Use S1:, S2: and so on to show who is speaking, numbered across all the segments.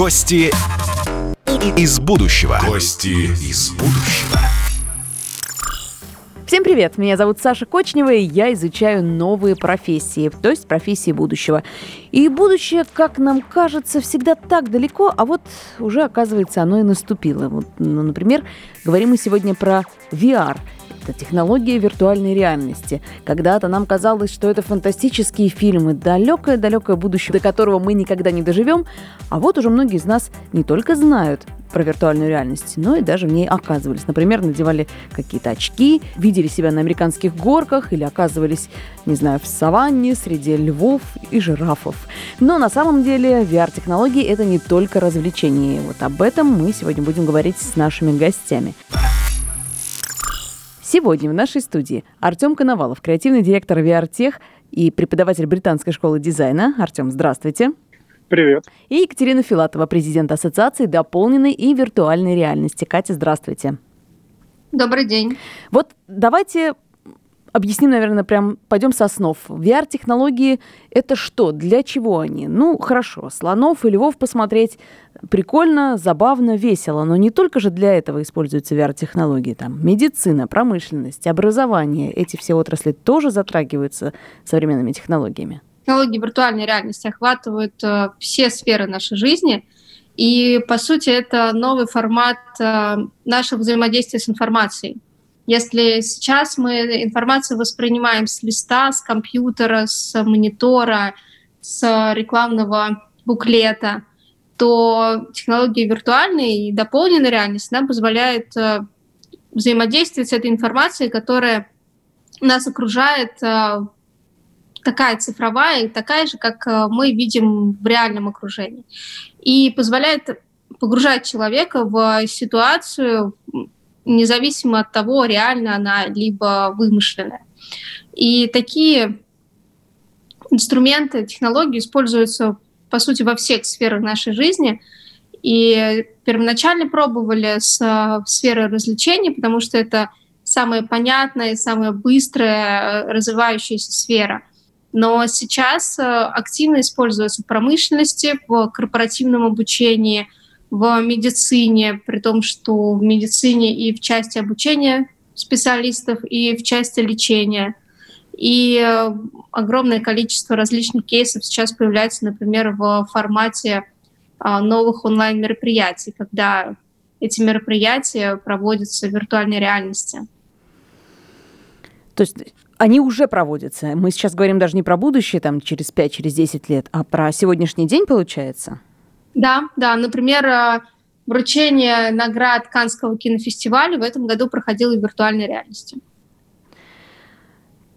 S1: Гости из будущего. Гости из будущего.
S2: Всем привет! Меня зовут Саша Кочнева, и я изучаю новые профессии, то есть профессии будущего. И будущее, как нам кажется, всегда так далеко, а вот уже, оказывается, оно и наступило. Вот, ну, например, говорим мы сегодня про VR – это технология виртуальной реальности. Когда-то нам казалось, что это фантастические фильмы, далекое-далекое будущее, до которого мы никогда не доживем. А вот уже многие из нас не только знают про виртуальную реальность, но и даже в ней оказывались. Например, надевали какие-то очки, видели себя на американских горках или оказывались, не знаю, в саванне среди львов и жирафов. Но на самом деле VR-технологии — это не только развлечение. Вот об этом мы сегодня будем говорить с нашими гостями. Сегодня в нашей студии Артем Коновалов, креативный директор VR-тех и преподаватель британской школы дизайна. Артем, здравствуйте.
S3: Привет.
S2: И Екатерина Филатова, президент Ассоциации дополненной и виртуальной реальности. Катя, здравствуйте.
S4: Добрый день.
S2: Вот давайте объясним, наверное, прям пойдем с основ. VR-технологии — это что? Для чего они? Ну, хорошо, слонов и львов посмотреть прикольно, забавно, весело, но не только же для этого используются VR-технологии. Там медицина, промышленность, образование, эти все отрасли тоже затрагиваются современными технологиями.
S4: Технологии виртуальной реальности охватывают э, все сферы нашей жизни, и, по сути, это новый формат э, нашего взаимодействия с информацией. Если сейчас мы информацию воспринимаем с листа, с компьютера, с монитора, с рекламного буклета, то технологии виртуальной и дополненной реальности нам позволяет э, взаимодействовать с этой информацией, которая нас окружает, э, такая цифровая, такая же, как э, мы видим в реальном окружении. И позволяет погружать человека в ситуацию, независимо от того, реально она либо вымышленная. И такие инструменты, технологии используются, по сути, во всех сферах нашей жизни. И первоначально пробовали с сферы развлечений, потому что это самая понятная, самая быстрая э, развивающаяся сфера. Но сейчас э, активно используется в промышленности, в корпоративном обучении – в медицине, при том, что в медицине и в части обучения специалистов, и в части лечения. И э, огромное количество различных кейсов сейчас появляется, например, в формате а, новых онлайн-мероприятий, когда эти мероприятия проводятся в виртуальной реальности.
S2: То есть они уже проводятся. Мы сейчас говорим даже не про будущее, там, через 5-10 через 10 лет, а про сегодняшний день, получается?
S4: Да, да. Например, э, вручение наград Канского кинофестиваля в этом году проходило в виртуальной реальности.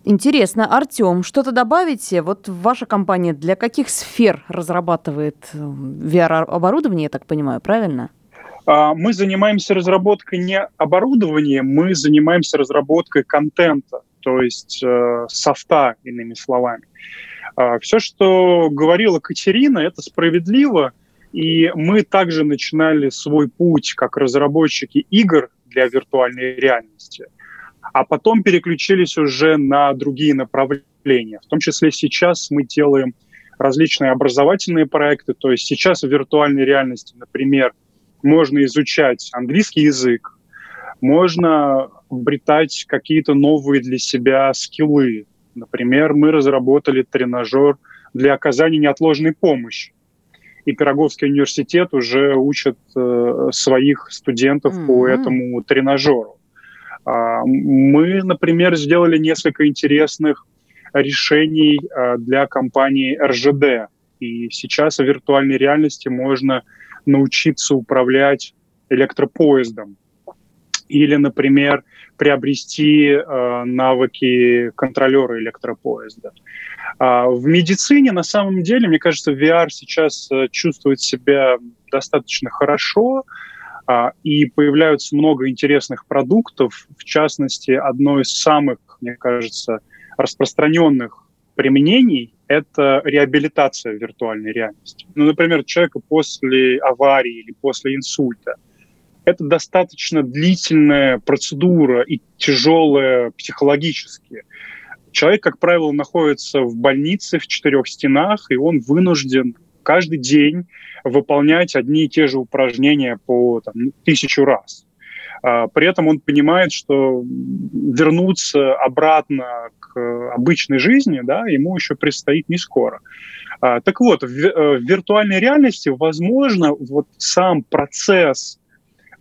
S2: Интересно. Артем, что-то добавите? Вот ваша компания для каких сфер разрабатывает э, VR-оборудование, я так понимаю, правильно?
S3: А, мы занимаемся разработкой не оборудования, мы занимаемся разработкой контента, то есть э, софта, иными словами. А, Все, что говорила Катерина, это справедливо – и мы также начинали свой путь как разработчики игр для виртуальной реальности, а потом переключились уже на другие направления. В том числе сейчас мы делаем различные образовательные проекты. То есть сейчас в виртуальной реальности, например, можно изучать английский язык, можно обретать какие-то новые для себя скиллы. Например, мы разработали тренажер для оказания неотложной помощи и Пироговский университет уже учат э, своих студентов mm-hmm. по этому тренажеру. А, мы, например, сделали несколько интересных решений а, для компании РЖД. И сейчас в виртуальной реальности можно научиться управлять электропоездом. Или, например, приобрести э, навыки контролера электропоезда. А в медицине, на самом деле, мне кажется, VR сейчас э, чувствует себя достаточно хорошо, а, и появляются много интересных продуктов. В частности, одно из самых, мне кажется, распространенных применений – это реабилитация виртуальной реальности. Ну, например, человека после аварии или после инсульта. Это достаточно длительная процедура и тяжелая психологически человек, как правило, находится в больнице в четырех стенах, и он вынужден каждый день выполнять одни и те же упражнения по там, тысячу раз. А, при этом он понимает, что вернуться обратно к обычной жизни да, ему еще предстоит не скоро. А, так вот, в, э, в виртуальной реальности, возможно, вот сам процесс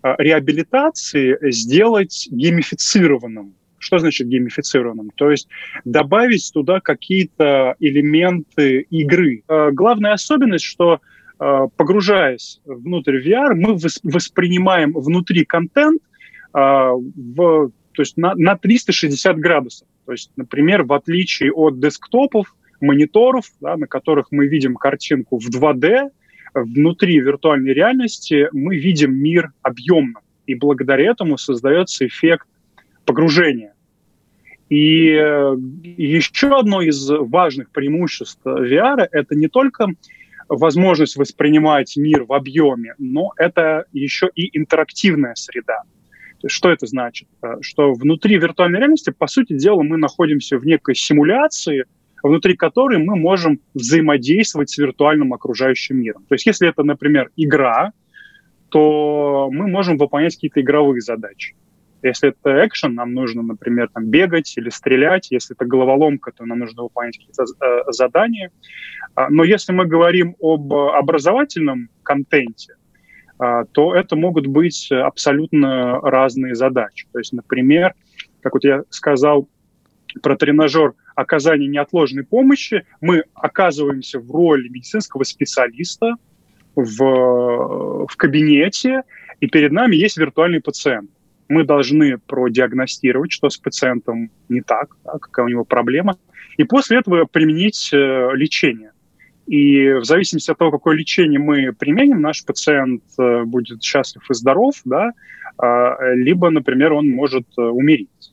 S3: реабилитации сделать геймифицированным. Что значит геймифицированным? То есть добавить туда какие-то элементы игры. Главная особенность, что погружаясь внутрь VR, мы воспринимаем внутри контент в, то есть на, на 360 градусов. То есть, например, в отличие от десктопов, мониторов, да, на которых мы видим картинку в 2D, внутри виртуальной реальности мы видим мир объемно. И благодаря этому создается эффект погружения. И э, еще одно из важных преимуществ VR – это не только возможность воспринимать мир в объеме, но это еще и интерактивная среда. Что это значит? Э, что внутри виртуальной реальности, по сути дела, мы находимся в некой симуляции, внутри которой мы можем взаимодействовать с виртуальным окружающим миром. То есть если это, например, игра, то мы можем выполнять какие-то игровые задачи. Если это экшен, нам нужно, например, там, бегать или стрелять. Если это головоломка, то нам нужно выполнять какие-то э, задания. А, но если мы говорим об образовательном контенте, а, то это могут быть абсолютно разные задачи. То есть, например, как вот я сказал про тренажер оказания неотложной помощи, мы оказываемся в роли медицинского специалиста в, в кабинете, и перед нами есть виртуальный пациент. Мы должны продиагностировать, что с пациентом не так, да, какая у него проблема, и после этого применить э, лечение. И в зависимости от того, какое лечение мы применим, наш пациент э, будет счастлив и здоров, да, а, либо, например, он может э, умереть.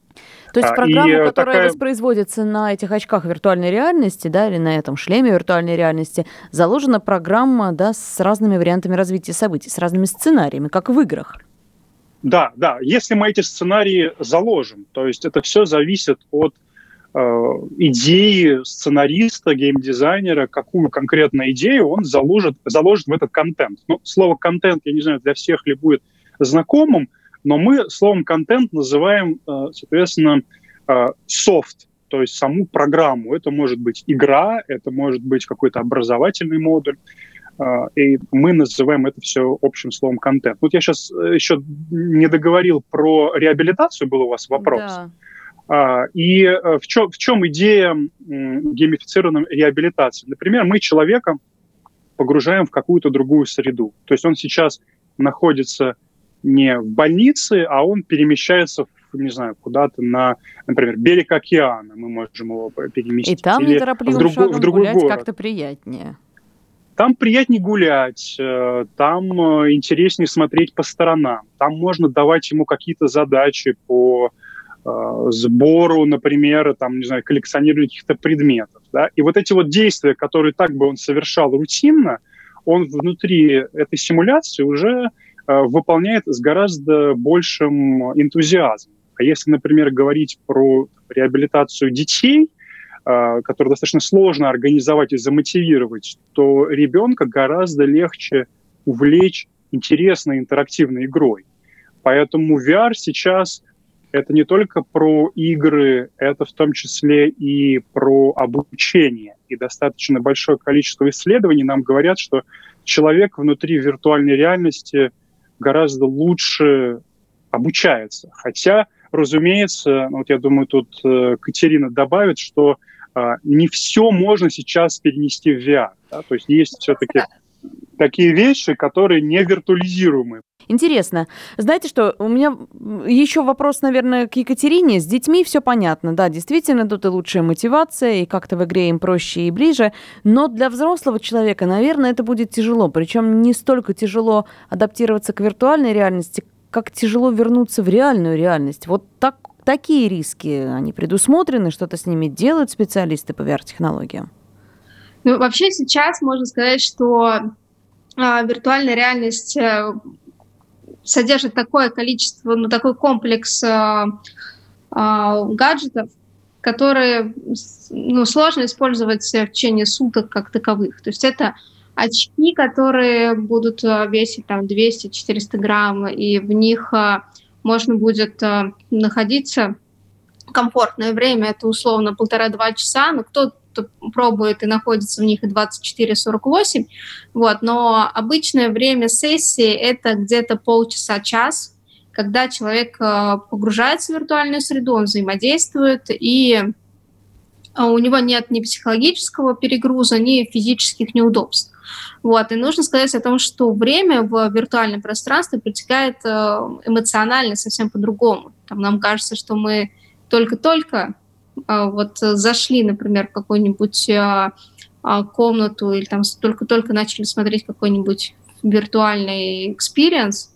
S2: То есть а, программа, и которая такая... воспроизводится на этих очках виртуальной реальности, да, или на этом шлеме виртуальной реальности, заложена программа, да, с разными вариантами развития событий, с разными сценариями, как в играх.
S3: Да, да. Если мы эти сценарии заложим, то есть это все зависит от Э, идеи сценариста, геймдизайнера, какую конкретно идею он заложит, заложит в этот контент. Ну, слово «контент», я не знаю, для всех ли будет знакомым, но мы словом «контент» называем, э, соответственно, э, софт, то есть саму программу. Это может быть игра, это может быть какой-то образовательный модуль, и мы называем это все общим словом контент. Вот я сейчас еще не договорил про реабилитацию, был у вас вопрос. Да. А, и э, в чем, в чем идея геймифицированной реабилитации? Например, мы человека погружаем в какую-то другую среду. То есть он сейчас находится не в больнице, а он перемещается не знаю, куда-то на, например, берег океана. Мы можем его переместить.
S2: И там Или неторопливым в, другу, в другой гулять как-то приятнее.
S3: Там приятнее гулять, э, там э, интереснее смотреть по сторонам, там можно давать ему какие-то задачи по Э, сбору, например, там, не знаю, коллекционированию каких-то предметов. Да? И вот эти вот действия, которые так бы он совершал рутинно, он внутри этой симуляции уже выполняет с гораздо большим энтузиазмом. А если, например, говорить про реабилитацию детей, э, которую достаточно сложно организовать и замотивировать, то ребенка гораздо легче увлечь интересной интерактивной игрой. Поэтому VR сейчас это не только про игры, это в том числе и про обучение. И достаточно большое количество исследований нам говорят, что человек внутри виртуальной реальности гораздо лучше обучается. Хотя, разумеется, ну вот я думаю, тут э, Катерина добавит, что э, не все можно сейчас перенести в VR. Да? То есть есть все-таки такие вещи, которые не виртуализируемы.
S2: Интересно. Знаете что, у меня еще вопрос, наверное, к Екатерине. С детьми все понятно. Да, действительно, тут и лучшая мотивация, и как-то в игре им проще и ближе. Но для взрослого человека, наверное, это будет тяжело. Причем не столько тяжело адаптироваться к виртуальной реальности, как тяжело вернуться в реальную реальность. Вот так, такие риски, они предусмотрены, что-то с ними делают специалисты по VR-технологиям?
S4: Ну, вообще сейчас можно сказать, что а, виртуальная реальность э, содержит такое количество, ну, такой комплекс э, э, гаджетов, которые ну, сложно использовать в течение суток как таковых. То есть это очки, которые будут весить там 200-400 грамм, и в них можно будет находиться комфортное время, это условно полтора-два часа, но кто пробует и находится в них и 24-48, вот, но обычное время сессии это где-то полчаса-час, когда человек э, погружается в виртуальную среду, он взаимодействует, и э, у него нет ни психологического перегруза, ни физических неудобств. Вот. И нужно сказать о том, что время в виртуальном пространстве протекает э, эмоционально совсем по-другому. Там нам кажется, что мы только-только вот зашли, например, в какую-нибудь комнату или там только-только начали смотреть какой-нибудь виртуальный experience,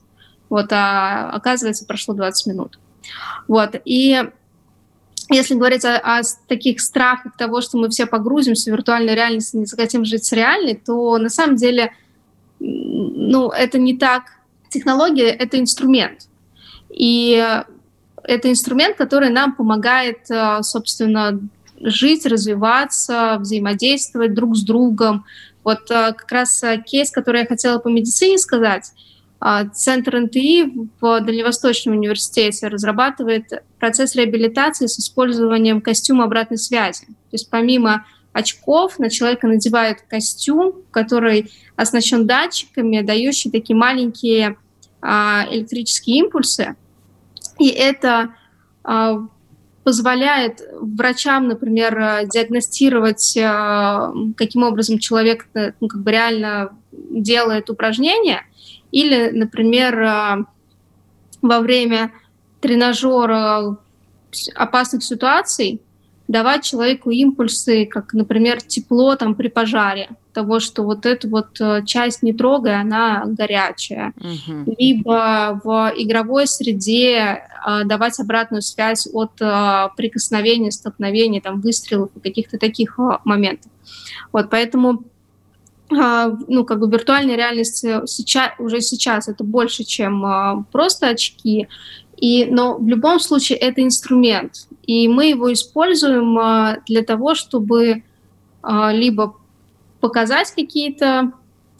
S4: вот, а оказывается, прошло 20 минут. Вот, и если говорить о, о таких страхах того, что мы все погрузимся в виртуальную реальность и не захотим жить с реальной, то на самом деле, ну, это не так. Технология — это инструмент. И это инструмент, который нам помогает, э, собственно, жить, развиваться, взаимодействовать друг с другом. Вот э, как раз э, кейс, который я хотела по медицине сказать — Центр НТИ в Дальневосточном университете разрабатывает процесс реабилитации с использованием костюма обратной связи. То есть помимо очков на человека надевают костюм, который оснащен датчиками, дающий такие маленькие а, электрические импульсы. И это а, позволяет врачам, например, диагностировать, а, каким образом человек ну, как бы реально делает упражнения, или, например, э, во время тренажера опасных ситуаций давать человеку импульсы, как, например, тепло там при пожаре, того, что вот эту вот э, часть не трогая, она горячая. Угу. Либо в игровой среде э, давать обратную связь от э, прикосновения, столкновения, там, выстрелов и каких-то таких моментов. Вот, поэтому ну, как бы виртуальная реальность сейчас, уже сейчас это больше, чем просто очки, и, но в любом случае это инструмент, и мы его используем для того, чтобы либо показать какие-то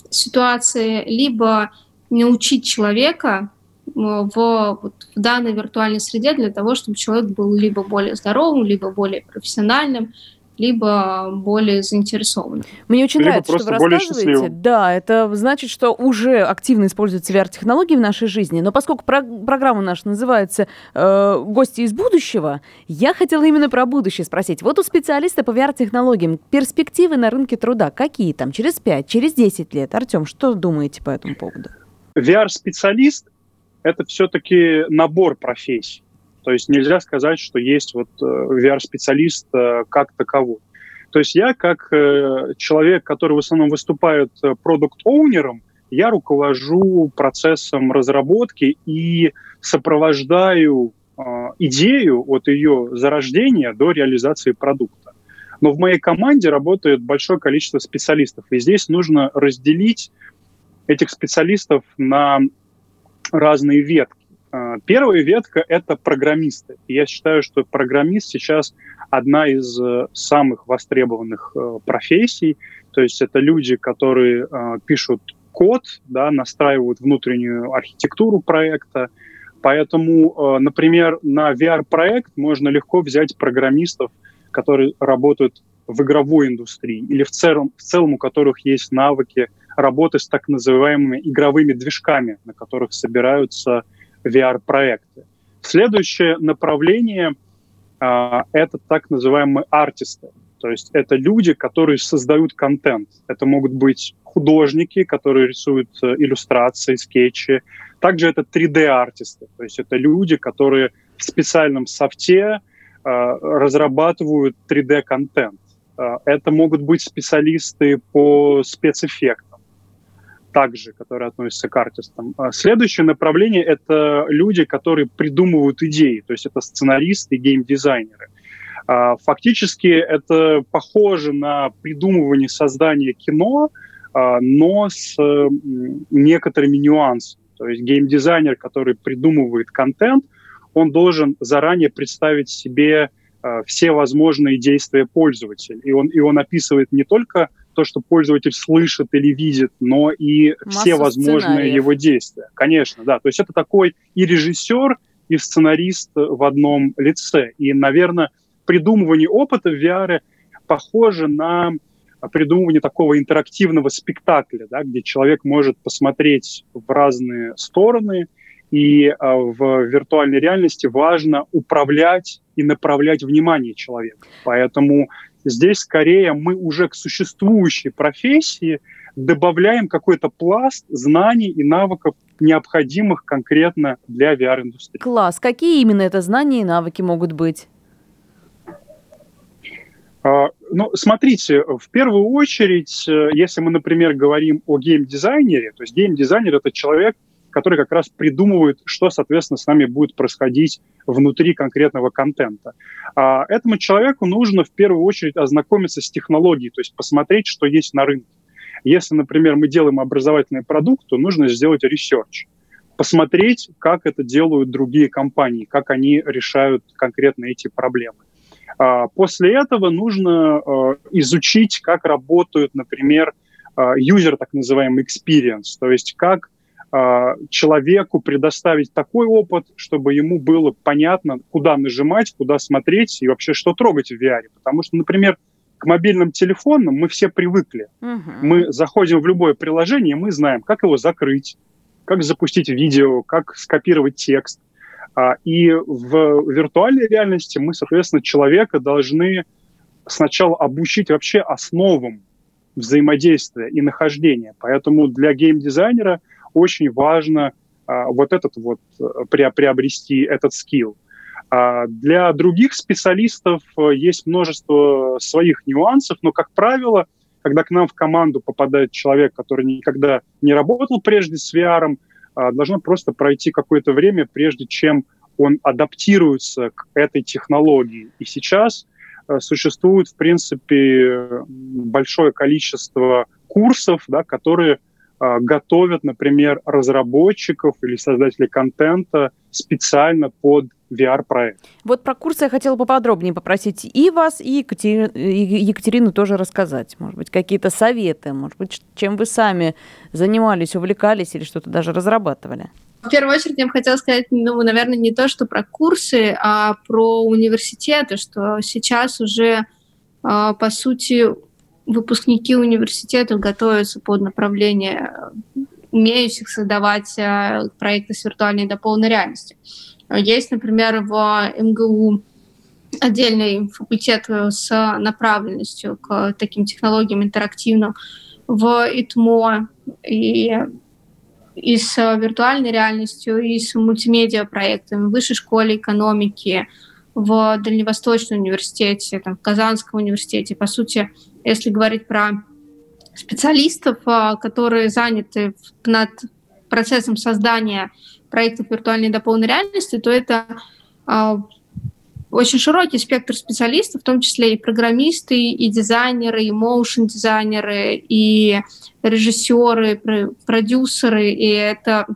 S4: ситуации, либо научить человека в, вот, в данной виртуальной среде для того, чтобы человек был либо более здоровым, либо более профессиональным, либо более заинтересованы.
S2: Мне очень либо нравится, что вы рассказываете. Счастливым. Да, это значит, что уже активно используются VR-технологии в нашей жизни. Но поскольку про- программа наша называется э, «Гости из будущего», я хотела именно про будущее спросить. Вот у специалиста по VR-технологиям перспективы на рынке труда какие там через 5, через 10 лет? Артем, что думаете по этому поводу?
S3: VR-специалист – это все-таки набор профессий. То есть нельзя сказать, что есть вот э, VR-специалист э, как таковой. То есть я как э, человек, который в основном выступает продукт-оунером, я руковожу процессом разработки и сопровождаю идею от ее зарождения до реализации продукта. Но в моей команде работает большое количество специалистов, и здесь нужно разделить этих специалистов на разные ветки. А, первая ветка — это программисты. Я считаю, что программист сейчас одна из э, самых востребованных э, профессий. То есть это люди, которые э, пишут код, да, настраивают внутреннюю архитектуру проекта. Поэтому, например, на VR-проект можно легко взять программистов, которые работают в игровой индустрии или в целом, в целом у которых есть навыки работы с так называемыми игровыми движками, на которых собираются VR-проекты. Следующее направление а, это так называемые артисты. То есть это люди, которые создают контент. Это могут быть художники, которые рисуют э, иллюстрации, скетчи. Также это 3D-артисты. То есть это люди, которые в специальном софте э, разрабатывают 3D-контент. Э, это могут быть специалисты по спецэффектам также, которые относятся к артистам. А следующее направление — это люди, которые придумывают идеи, то есть это сценаристы, геймдизайнеры. А, фактически это похоже на придумывание создания кино, а, но с некоторыми нюансами. То есть геймдизайнер, который придумывает контент, он должен заранее представить себе все возможные действия пользователя. И он, и он описывает не только то, что пользователь слышит или видит, но и
S2: Массу
S3: все возможные
S2: сценариев.
S3: его действия. Конечно, да. То есть это такой и режиссер, и сценарист в одном лице. И, наверное, придумывание опыта в VR похоже на придумывание такого интерактивного спектакля, да, где человек может посмотреть в разные стороны, и а, в виртуальной реальности важно управлять и направлять внимание человека. Поэтому здесь скорее мы уже к существующей профессии добавляем какой-то пласт знаний и навыков, необходимых конкретно для VR-индустрии.
S2: Класс. Какие именно это знания и навыки могут быть?
S3: А, Ну, смотрите, в первую очередь, э, если мы, например, говорим о геймдизайнере, то есть геймдизайнер — это человек, который как раз придумывает, что, соответственно, с нами будет происходить внутри конкретного контента. А этому человеку нужно в первую очередь ознакомиться с технологией, то есть посмотреть, что есть на рынке. Если, например, мы делаем образовательный продукт, то нужно сделать research, посмотреть, как это делают другие компании, как они решают конкретно эти проблемы. А, После этого нужно э, изучить, как работают, например, э, user, так называемый experience, то есть как человеку предоставить такой опыт, чтобы ему было понятно, куда нажимать, куда смотреть и вообще что трогать в VR. Потому что, например, к мобильным телефонам мы все привыкли.
S2: Мгм.
S3: Мы заходим в любое приложение, мы знаем, как его закрыть, как запустить видео, как скопировать текст. А, И в виртуальной реальности мы, соответственно, человека должны сначала обучить вообще основам взаимодействия и нахождения. Поэтому для геймдизайнера очень важно а, вот этот вот э, приобрести этот скилл. А Для других специалистов э, есть множество своих нюансов, но, как правило, когда к нам в команду попадает человек, который никогда не работал прежде с VR, а, должно просто пройти какое-то время, прежде чем он адаптируется к этой технологии. И сейчас э, существует, в принципе, большое количество курсов, да, которые готовят, например, разработчиков или создателей контента специально под VR-проект.
S2: Вот про курсы я хотела поподробнее попросить и вас, и Екатери- и Екатерину тоже рассказать. Может быть, какие-то советы, может быть, чем вы сами занимались, увлекались или что-то даже разрабатывали.
S4: В первую очередь я бы хотела сказать, ну, наверное, не то, что про курсы, а про университеты, что сейчас уже, а, по сути, выпускники университетов готовятся под направление э, умеющих создавать э, проекты с виртуальной до полной реальности. Есть, например, в МГУ отдельный факультет э, с направленностью к таким технологиям интерактивным. В ИТМО и и с э, виртуальной реальностью, и с мультимедиа-проектами в Высшей школе экономики, в Дальневосточном университете, там, в Казанском университете. По сути, если говорить про специалистов, а, которые заняты над процессом создания проектов виртуальной до полной реальности, то это а, очень широкий спектр специалистов, в том числе и программисты, и дизайнеры, и моушн-дизайнеры, и режиссеры, про- продюсеры. И это,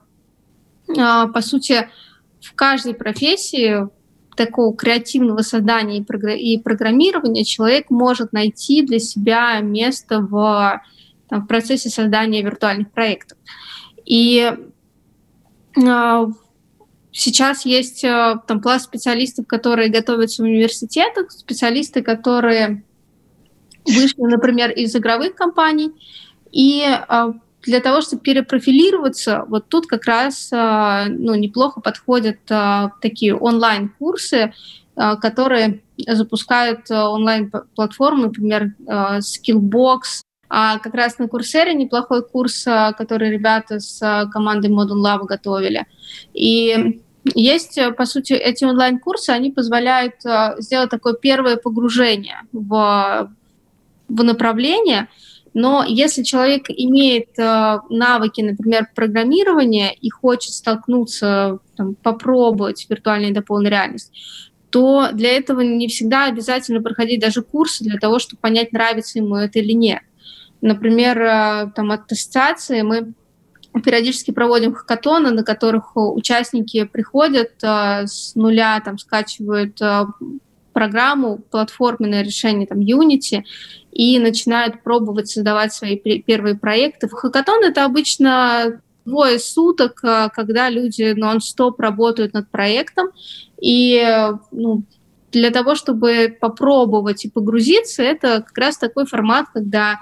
S4: а, по сути, в каждой профессии такого креативного создания и, програ- и программирования человек может найти для себя место в, там, в процессе создания виртуальных проектов. И а, сейчас есть а, там пласт специалистов, которые готовятся в университетах, специалисты, которые вышли, например, из игровых компаний, и а, для того, чтобы перепрофилироваться, вот тут как раз а, ну, неплохо подходят а, такие онлайн-курсы, а, которые запускают онлайн-платформы, например, Skillbox. А как раз на Курсере неплохой курс, который ребята с командой Modern Lab готовили. И есть, по сути, эти онлайн-курсы, они позволяют сделать такое первое погружение в, в направление, но если человек имеет э, навыки, например, программирования и хочет столкнуться, там, попробовать виртуальную до полной реальности, то для этого не всегда обязательно проходить даже курсы для того, чтобы понять, нравится ему это или нет. Например, э, там, от ассоциации мы периодически проводим хакатоны, на которых участники приходят э, с нуля, там, скачивают программу, платформенное решение там Unity и начинают пробовать создавать свои первые проекты. В хакатон это обычно двое суток, э, когда люди нон-стоп работают над проектом, и ну, для того, чтобы попробовать и погрузиться, это как раз такой формат, когда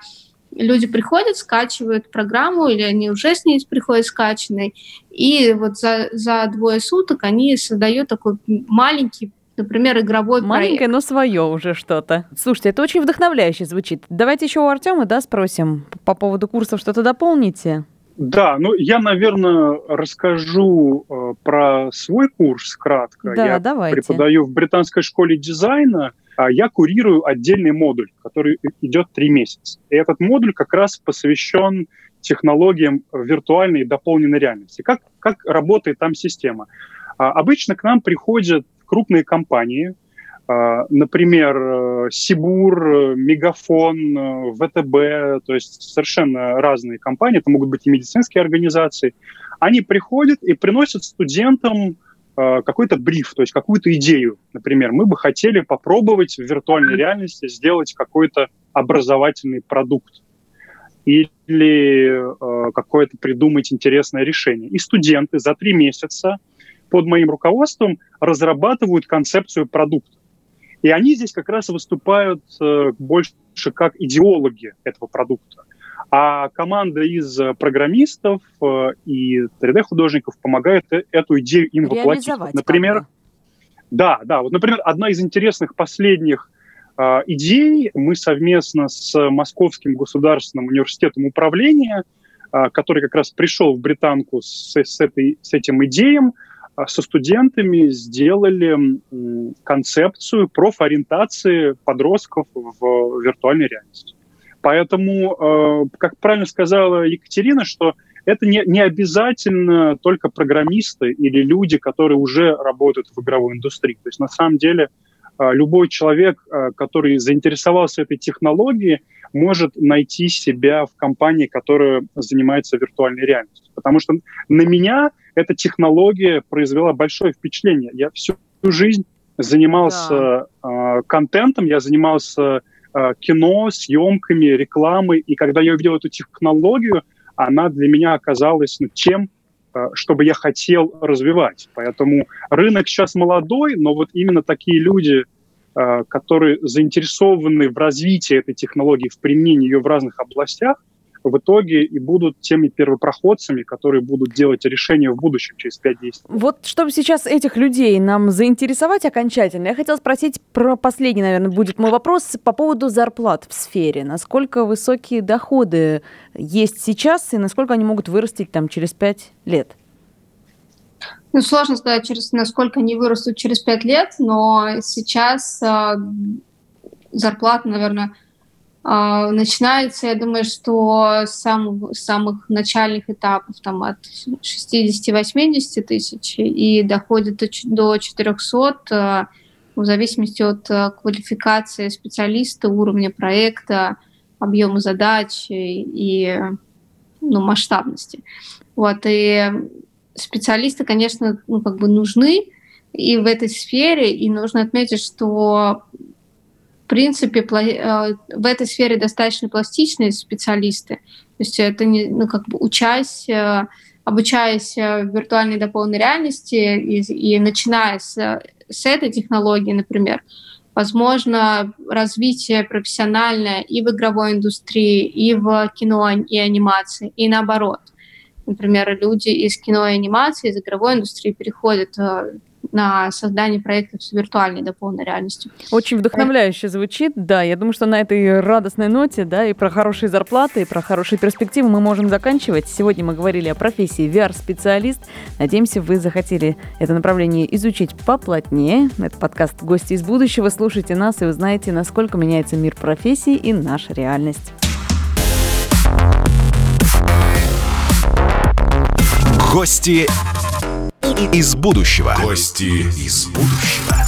S4: люди приходят, скачивают программу, или они уже с ней приходят скачанной, и вот за, за двое суток они создают такой маленький например, игровой
S2: Маленькое,
S4: проект.
S2: но свое уже что-то. Слушайте, это очень вдохновляюще звучит. Давайте еще у Артема, да, спросим по поводу курсов что-то дополните.
S3: Да, ну я, наверное, расскажу э, про свой курс кратко.
S2: Да,
S3: я
S2: давайте.
S3: преподаю в британской школе дизайна, а я курирую отдельный модуль, который идет три месяца. И этот модуль как раз посвящен технологиям виртуальной и дополненной реальности. Как, как работает там система? А, обычно к нам приходят крупные компании, а, например, э, Сибур, э, Мегафон, э, ВТБ, то есть совершенно разные компании, это могут быть и медицинские организации, они приходят и приносят студентам какой-то бриф, то есть какую-то идею. Например, мы бы хотели попробовать в виртуальной реальности сделать какой-то образовательный продукт или какое-то придумать интересное решение. И студенты за три месяца под моим руководством разрабатывают концепцию продукта. И они здесь как раз выступают э, больше как идеологи этого продукта. А команда из программистов э, и 3D-художников помогает э, эту идею им воплотить. Например, да, да. Вот, например, одна из интересных последних э, идей мы совместно с Московским государственным университетом управления, э, который как раз пришел в британку с, с, этой, с этим идеям, а со студентами сделали концепцию профориентации подростков в виртуальной реальности. Поэтому, э, как правильно сказала Екатерина, что это не, не обязательно только программисты или люди, которые уже работают в игровой индустрии. То есть на самом деле э, любой человек, э, который заинтересовался этой технологией, может найти себя в компании, которая занимается виртуальной реальностью. Потому что на меня эта технология произвела большое впечатление. Я всю жизнь занимался да. э, контентом, я занимался э, кино, съемками, рекламой, и когда я увидел эту технологию, она для меня оказалась ну, тем, э, чтобы я хотел развивать. Поэтому рынок сейчас молодой, но вот именно такие люди, э, которые заинтересованы в развитии этой технологии, в применении ее в разных областях, в итоге и будут теми первопроходцами, которые будут делать решения в будущем через 5-10
S2: Вот чтобы сейчас этих людей нам заинтересовать окончательно, я хотела спросить про последний, наверное, будет мой вопрос по поводу зарплат в сфере. Насколько высокие доходы есть сейчас и насколько они могут вырасти там через 5 лет?
S4: Ну, сложно сказать, через, насколько они вырастут через 5 лет, но сейчас э, зарплата, наверное, начинается, я думаю, что с самых, самых начальных этапов, там от 60-80 тысяч и доходит до 400 а, в зависимости от а, квалификации специалиста, уровня проекта, объема задач и ну, масштабности. Вот, и специалисты, конечно, ну, как бы нужны и в этой сфере, и нужно отметить, что в принципе, э, в этой сфере достаточно пластичные специалисты. То есть это не, ну, как бы учась, э, обучаясь в виртуальной дополненной реальности и, и начиная с, с этой технологии, например, возможно развитие профессиональное и в игровой индустрии, и в кино и анимации, и наоборот. Например, люди из кино и анимации, из игровой индустрии переходят э, на создание проектов с виртуальной да, полной реальностью.
S2: Очень вдохновляюще звучит, да. Я думаю, что на этой радостной ноте, да, и про хорошие зарплаты, и про хорошие перспективы мы можем заканчивать. Сегодня мы говорили о профессии VR-специалист. Надеемся, вы захотели это направление изучить поплотнее. Это подкаст «Гости из будущего». Слушайте нас и узнаете, насколько меняется мир профессии и наша реальность.
S1: Гости из будущего. Гости из будущего.